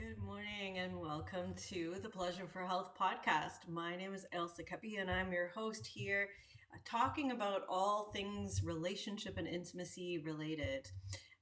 Good morning and welcome to the Pleasure for Health podcast. My name is Elsa Kepi and I'm your host here, uh, talking about all things relationship and intimacy related.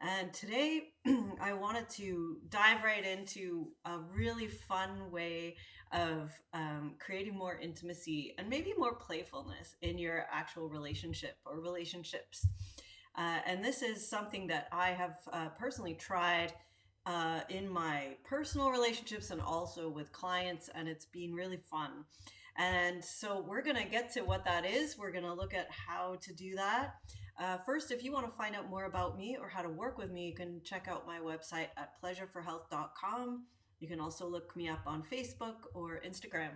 And today I wanted to dive right into a really fun way of um, creating more intimacy and maybe more playfulness in your actual relationship or relationships. Uh, and this is something that I have uh, personally tried uh, in my personal relationships and also with clients, and it's been really fun. And so we're going to get to what that is. We're going to look at how to do that. Uh, first, if you want to find out more about me or how to work with me, you can check out my website at pleasureforhealth.com. You can also look me up on Facebook or Instagram.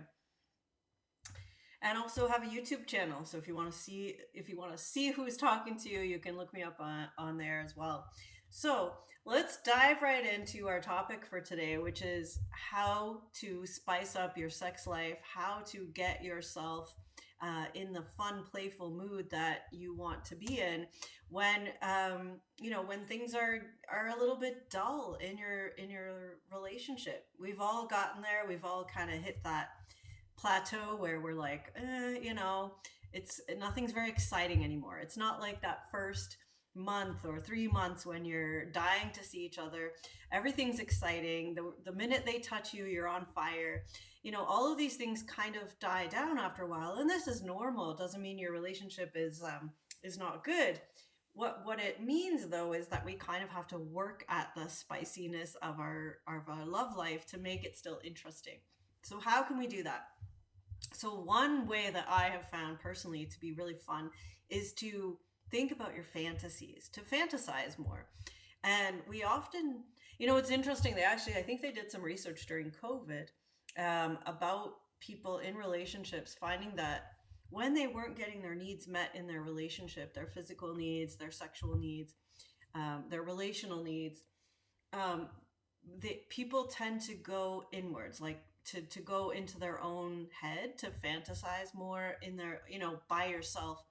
And also have a YouTube channel. So if you want to see if you want to see who's talking to you, you can look me up on, on there as well. So let's dive right into our topic for today, which is how to spice up your sex life, how to get yourself uh, in the fun, playful mood that you want to be in when um, you know when things are are a little bit dull in your in your relationship. We've all gotten there. We've all kind of hit that plateau where we're like, eh, you know, it's nothing's very exciting anymore. It's not like that first month or three months when you're dying to see each other. Everything's exciting. The, the minute they touch you, you're on fire. You know, all of these things kind of die down after a while. And this is normal. It doesn't mean your relationship is um, is not good. What what it means though is that we kind of have to work at the spiciness of our, of our love life to make it still interesting. So how can we do that? So one way that I have found personally to be really fun is to think about your fantasies, to fantasize more. And we often, you know, it's interesting. They actually, I think they did some research during COVID um, about people in relationships finding that when they weren't getting their needs met in their relationship, their physical needs, their sexual needs, um, their relational needs, um, the people tend to go inwards, like to to go into their own head, to fantasize more in their, you know, by yourself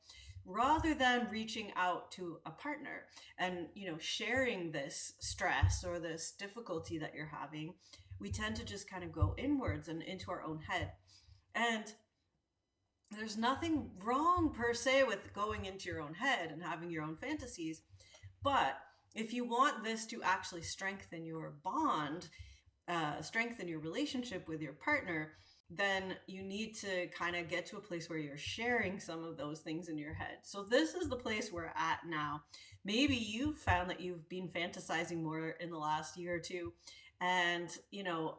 rather than reaching out to a partner and you know sharing this stress or this difficulty that you're having we tend to just kind of go inwards and into our own head. And there's nothing wrong per se with going into your own head and having your own fantasies but if you want this to actually strengthen your bond uh, strengthen your relationship with your partner then you need to kind of get to a place where you're sharing some of those things in your head. So this is the place we're at now. Maybe you've found that you've been fantasizing more in the last year or two and, you know,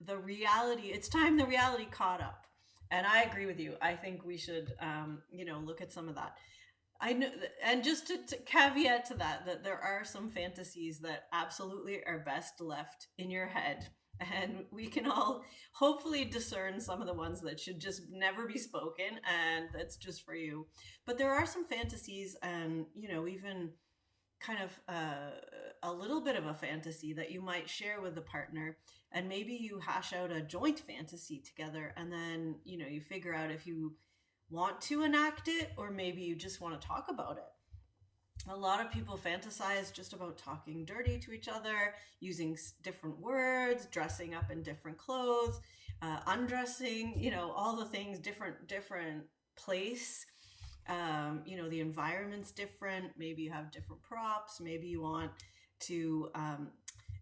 the reality, it's time the reality caught up. And I agree with you. I think we should um, you know, look at some of that. I know, and just to, to, caveat to that, that there are some fantasies that absolutely are best left in your head and we can all hopefully discern some of the ones that should just never be spoken and that's just for you. But there are some fantasies and you know even kind of uh, a little bit of a fantasy that you might share with the partner. And maybe you hash out a joint fantasy together and then you know you figure out if you want to enact it or maybe you just want to talk about it a lot of people fantasize just about talking dirty to each other, using different words, dressing up in different clothes, uh, undressing, you know, all the things, different, different place. Um, you know, the environment's different. Maybe you have different props. Maybe you want to um,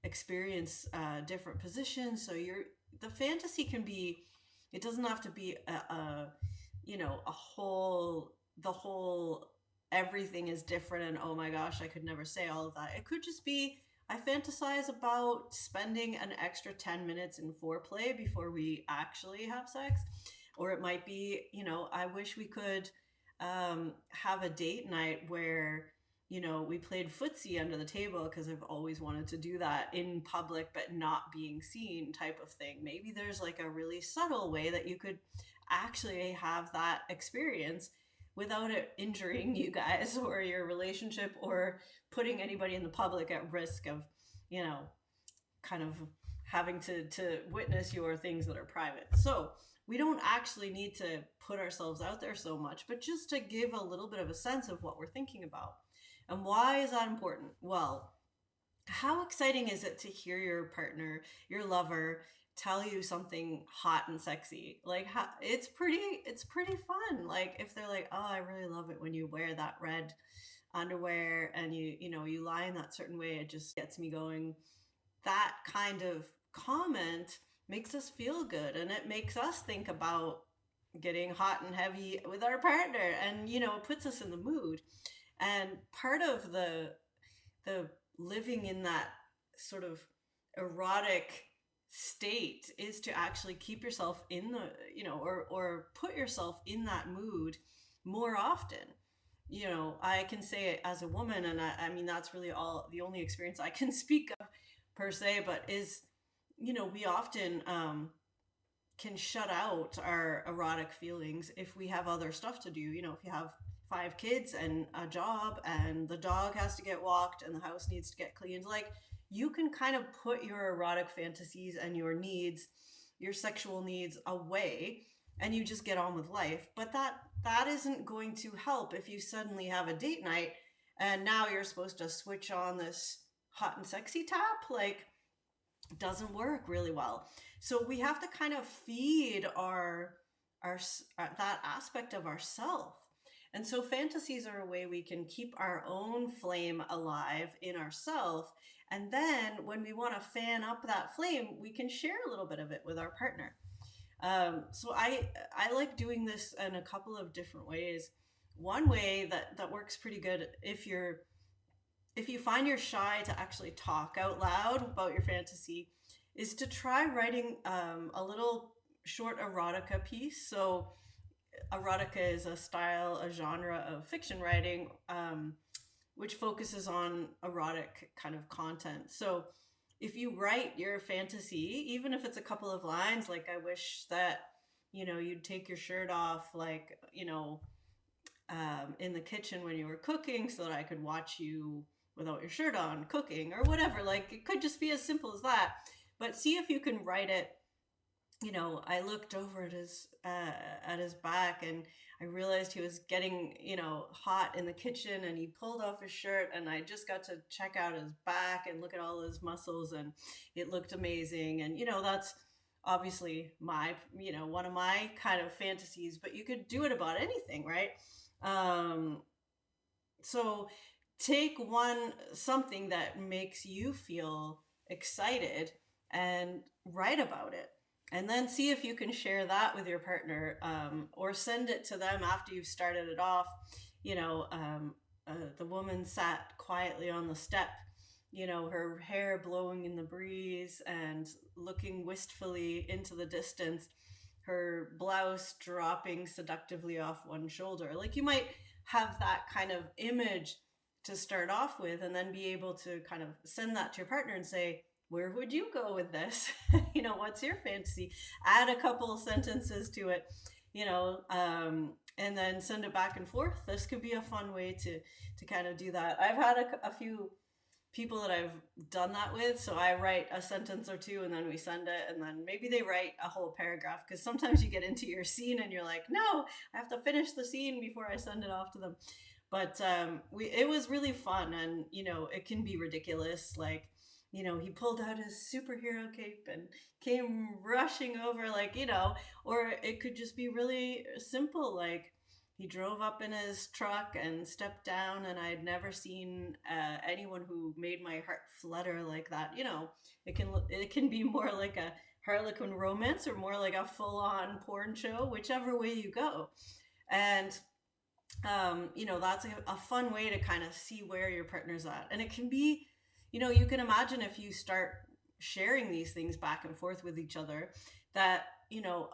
experience uh, different positions. So you're, the fantasy can be, it doesn't have to be a, a you know, a whole, the whole everything is different and oh my gosh, I could never say all of that. It could just be I fantasize about spending an extra 10 minutes in foreplay before we actually have sex. Or it might be, you know, I wish we could um, have a date night where, you know, we played footsie under the table because I've always wanted to do that in public but not being seen type of thing. Maybe there's like a really subtle way that you could actually have that experience without it injuring you guys or your relationship or putting anybody in the public at risk of, you know, kind of having to to witness your things that are private. So, we don't actually need to put ourselves out there so much, but just to give a little bit of a sense of what we're thinking about. And why is that important? Well, how exciting is it to hear your partner, your lover, tell you something hot and sexy like how, it's pretty it's pretty fun like if they're like oh i really love it when you wear that red underwear and you you know you lie in that certain way it just gets me going. That kind of comment makes us feel good and it makes us think about getting hot and heavy with our partner and you know it puts us in the mood. And part of the the living in that sort of erotic state is to actually keep yourself in the you know or or put yourself in that mood more often. You know i can say it as a woman and I, I mean that's really all the only experience i can speak of per se but is you know we often um can shut out our erotic feelings if we have other stuff to do. You know if you have five kids and a job and the dog has to get walked and the house needs to get cleaned like you can kind of put your erotic fantasies and your needs, your sexual needs away and you just get on with life. But that that isn't going to help if you suddenly have a date night and now you're supposed to switch on this hot and sexy tap like doesn't work really well. So we have to kind of feed our our uh, that aspect of ourself. And so fantasies are a way we can keep our own flame alive in ourself and then when we want to fan up that flame, we can share a little bit of it with our partner. Um, so I I like doing this in a couple of different ways. One way that that works pretty good if you're if you find you're shy to actually talk out loud about your fantasy is to try writing um, a little short erotica piece. So erotica is a style, a genre of fiction writing. Um, which focuses on erotic kind of content. So if you write your fantasy, even if it's a couple of lines, like I wish that, you know, you'd take your shirt off, like, you know, um, in the kitchen when you were cooking so that I could watch you without your shirt on cooking or whatever. Like it could just be as simple as that. But see if you can write it you know, I looked over at his uh, at his back and I realized he was getting, you know, hot in the kitchen and he pulled off his shirt and I just got to check out his back and look at all his muscles and it looked amazing and you know, that's obviously my, you know, one of my kind of fantasies, but you could do it about anything, right? Um so take one something that makes you feel excited and write about it and then see if you can share that with your partner um, or send it to them after you've started it off. You know um, uh, the woman sat quietly on the step you know her hair blowing in the breeze and looking wistfully into the distance her blouse dropping seductively off one shoulder. Like you might have that kind of image to start off with and then be able to kind of send that to your partner and say where would you go with this? you know, what's your fantasy? Add a couple sentences to it, you know, um, and then send it back and forth. This could be a fun way to to kind of do that. I've had a, a few people that I've done that with. So I write a sentence or two and then we send it and then maybe they write a whole paragraph because sometimes you get into your scene and you're like, no, I have to finish the scene before I send it off to them. But um, we it was really fun and you know it can be ridiculous like you know, he pulled out his superhero cape and came rushing over, like, you know, or it could just be really simple, like, he drove up in his truck and stepped down, and I had never seen uh, anyone who made my heart flutter like that. You know, it can it can be more like a Harlequin romance or more like a full on porn show, whichever way you go. And um, you know, that's a, a fun way to kind of see where your partner's at, and it can be you know, you can imagine if you start sharing these things back and forth with each other that, you know,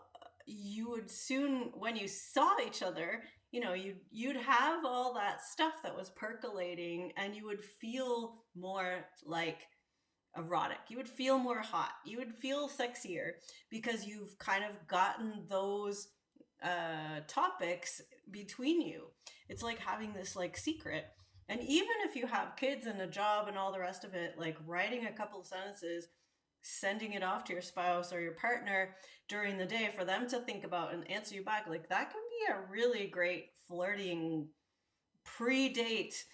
you would soon when you saw each other, you know, you'd you'd have all that stuff that was percolating and you would feel more like erotic. You would feel more hot. You would feel sexier because you've kind of gotten those uh topics between you. It's like having this like secret and even if you have kids and a job and all the rest of it, like writing a couple of sentences, sending it off to your spouse or your partner during the day for them to think about and answer you back, like that can be a really great flirting pre date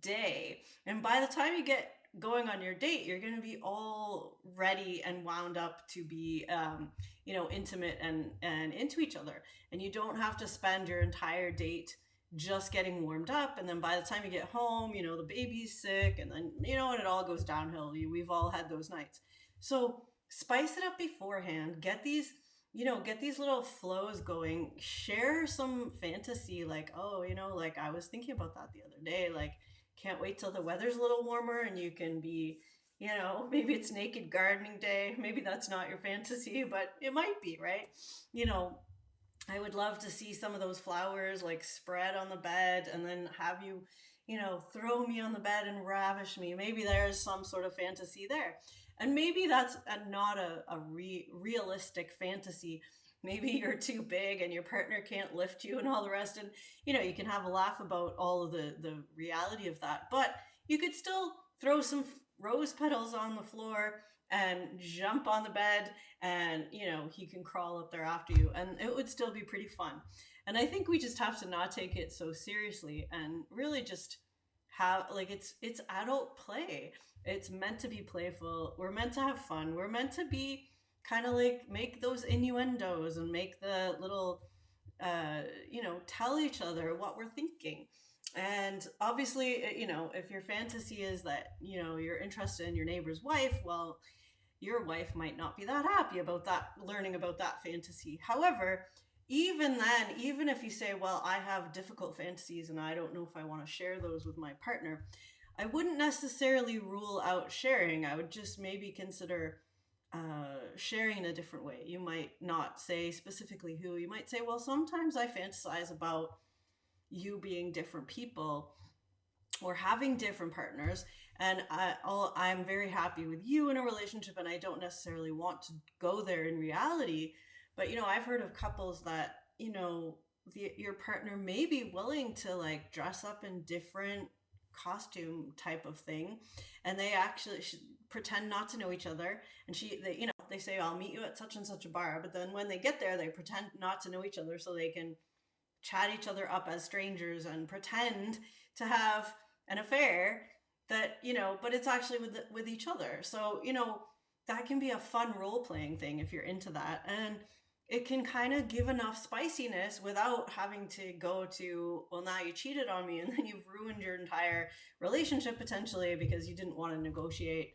day. And by the time you get going on your date, you're going to be all ready and wound up to be, um, you know, intimate and and into each other, and you don't have to spend your entire date just getting warmed up, and then by the time you get home, you know, the baby's sick, and then you know, and it all goes downhill. We've all had those nights, so spice it up beforehand. Get these you know, get these little flows going. Share some fantasy, like, oh, you know, like I was thinking about that the other day. Like, can't wait till the weather's a little warmer and you can be, you know, maybe it's naked gardening day. Maybe that's not your fantasy, but it might be, right? You know, I would love to see some of those flowers like spread on the bed and then have you, you know, throw me on the bed and ravish me. Maybe there's some sort of fantasy there. And maybe that's a, not a, a re- realistic fantasy. Maybe you're too big and your partner can't lift you and all the rest. And, you know, you can have a laugh about all of the, the reality of that. But you could still throw some rose petals on the floor and jump on the bed and you know he can crawl up there after you and it would still be pretty fun and i think we just have to not take it so seriously and really just have like it's it's adult play it's meant to be playful. We're meant to have fun. We're meant to be kind of like make those innuendos and make the little, uh, you know, tell each other what we're thinking. And obviously, uh, you know, if your fantasy is that, you know, you're interested in your neighbor's wife, well, your wife might not be that happy about that, learning about that fantasy. However, even then, even if you say, well, I have difficult fantasies and I don't know if I want to share those with my partner, I wouldn't necessarily rule out sharing. I would just maybe consider uh, sharing in a different way. You might not say specifically who. You might say, well, sometimes I fantasize about you being different people or having different partners. And I, I'm very happy with you in a relationship, and I don't necessarily want to go there in reality. But, you know, I've heard of couples that, you know, the, your partner may be willing to like dress up in different costume type of thing and they actually pretend not to know each other and she they you know they say i'll meet you at such and such a bar but then when they get there they pretend not to know each other so they can chat each other up as strangers and pretend to have an affair that you know but it's actually with the, with each other. So you know that can be a fun role playing thing if you're into that. And it can kind of give enough spiciness without having to go to well now you cheated on me and then you've ruined your entire relationship potentially because you didn't want to negotiate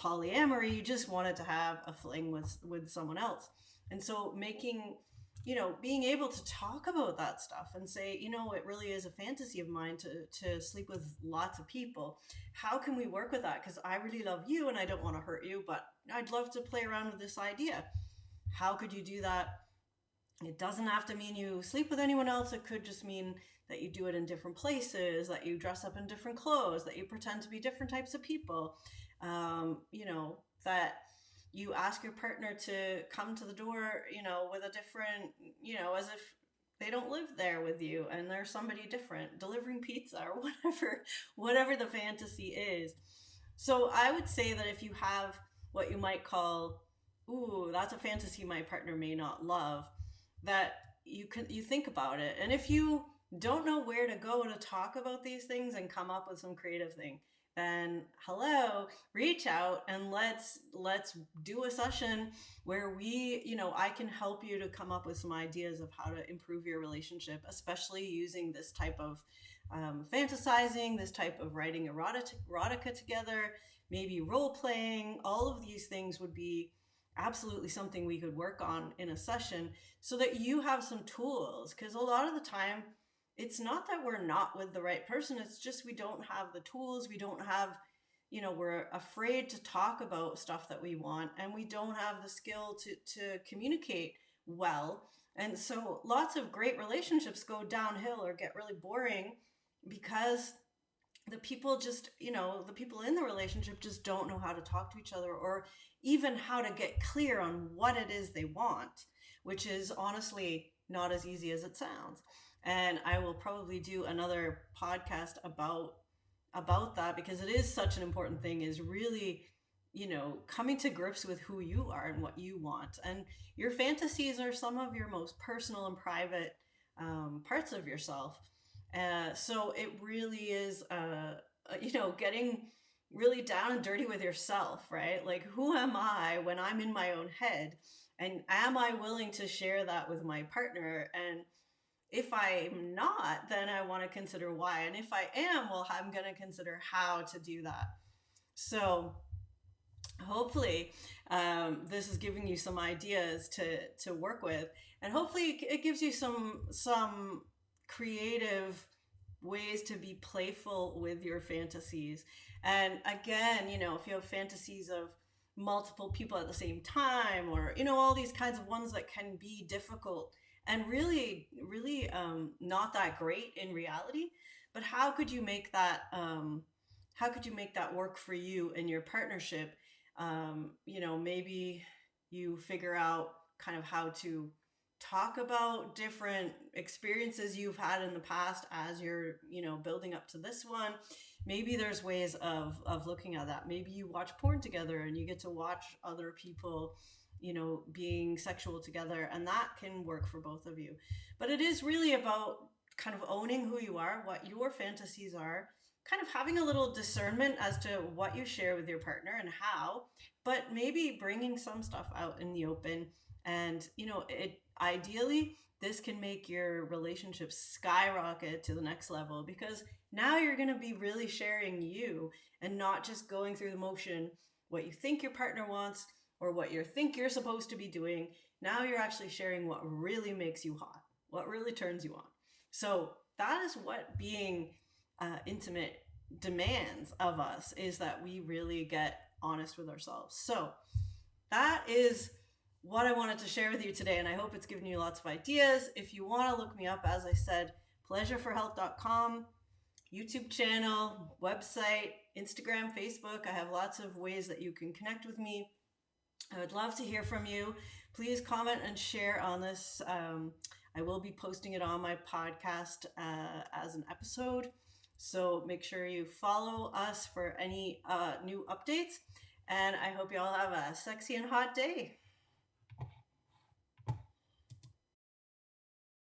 polyamory. You just wanted to have a fling with with someone else. And so making you know being able to talk about that stuff and say you know it really is a fantasy of mine to to sleep with lots of people how can we work with that because i really love you and i don't want to hurt you but i'd love to play around with this idea how could you do that? It doesn't have to mean you sleep with anyone else. It could just mean that you do it in different places, that you dress up in different clothes, that you pretend to be different types of people. Um, you know, that you ask your partner to come to the door, you know, with a different, you know, as if they don't live there with you and they're somebody different, delivering pizza or whatever, whatever the fantasy is. So I would say that if you have what you might call ooh, that's a fantasy my partner may not love, that you can you think about it. And if you don't know where to go to talk about these things and come up with some creative thing, then hello, reach out and let's let's do a session where we, you know, I can help you to come up with some ideas of how to improve your relationship, especially using this type of um, fantasizing, this type of writing erotic, erotica together, maybe role playing. All of these things would be absolutely something we could work on in a session so that you have some tools because a lot of the time it's not that we're not with the right person it's just we don't have the tools we don't have you know we're afraid to talk about stuff that we want and we don't have the skill to to communicate well and so lots of great relationships go downhill or get really boring because the people just you know the people in the relationship just don't know how to talk to each other or even how to get clear on what it is they want, which is honestly not as easy as it sounds. And I will probably do another podcast about about that because it is such an important thing is really you know coming to grips with who you are and what you want and your fantasies are some of your most personal and private um, parts of yourself uh, so it really is uh, you know getting really down and dirty with yourself, right? Like, who am I when I'm in my own head? And am I willing to share that with my partner? And if I'm not, then I want to consider why. And if I am, well, I'm going to consider how to do that. So, hopefully, um, this is giving you some ideas to to work with, and hopefully, it gives you some some creative ways to be playful with your fantasies. And again, you know, if you have fantasies of multiple people at the same time or you know all these kinds of ones that can be difficult and really really um, not that great in reality but how could you make that um, how could you make that work for you and your partnership? Um, you know maybe you figure out kind of how to talk about different experiences you've had in the past as you're you know building up to this one. Maybe there's ways of of looking at that. Maybe you watch porn together and you get to watch other people you know being sexual together and that can work for both of you. But it is really about kind of owning who you are what your fantasies are kind of having a little discernment as to what you share with your partner and how but maybe bringing some stuff out in the open. And you know it ideally this can make your relationship skyrocket to the next level because now you're going to be really sharing you and not just going through the motion what you think your partner wants or what you think you're supposed to be doing. Now you're actually sharing what really makes you hot, what really turns you on. So that is what being uh, intimate demands of us is that we really get honest with ourselves. So that is what I wanted to share with you today, and I hope it's given you lots of ideas. If you want to look me up, as I said, pleasureforhealth.com, YouTube channel, website, Instagram, Facebook. I have lots of ways that you can connect with me. I would love to hear from you. Please comment and share on this. Um, I will be posting it on my podcast uh, as an episode. So make sure you follow us for any uh, new updates. And I hope you all have a sexy and hot day.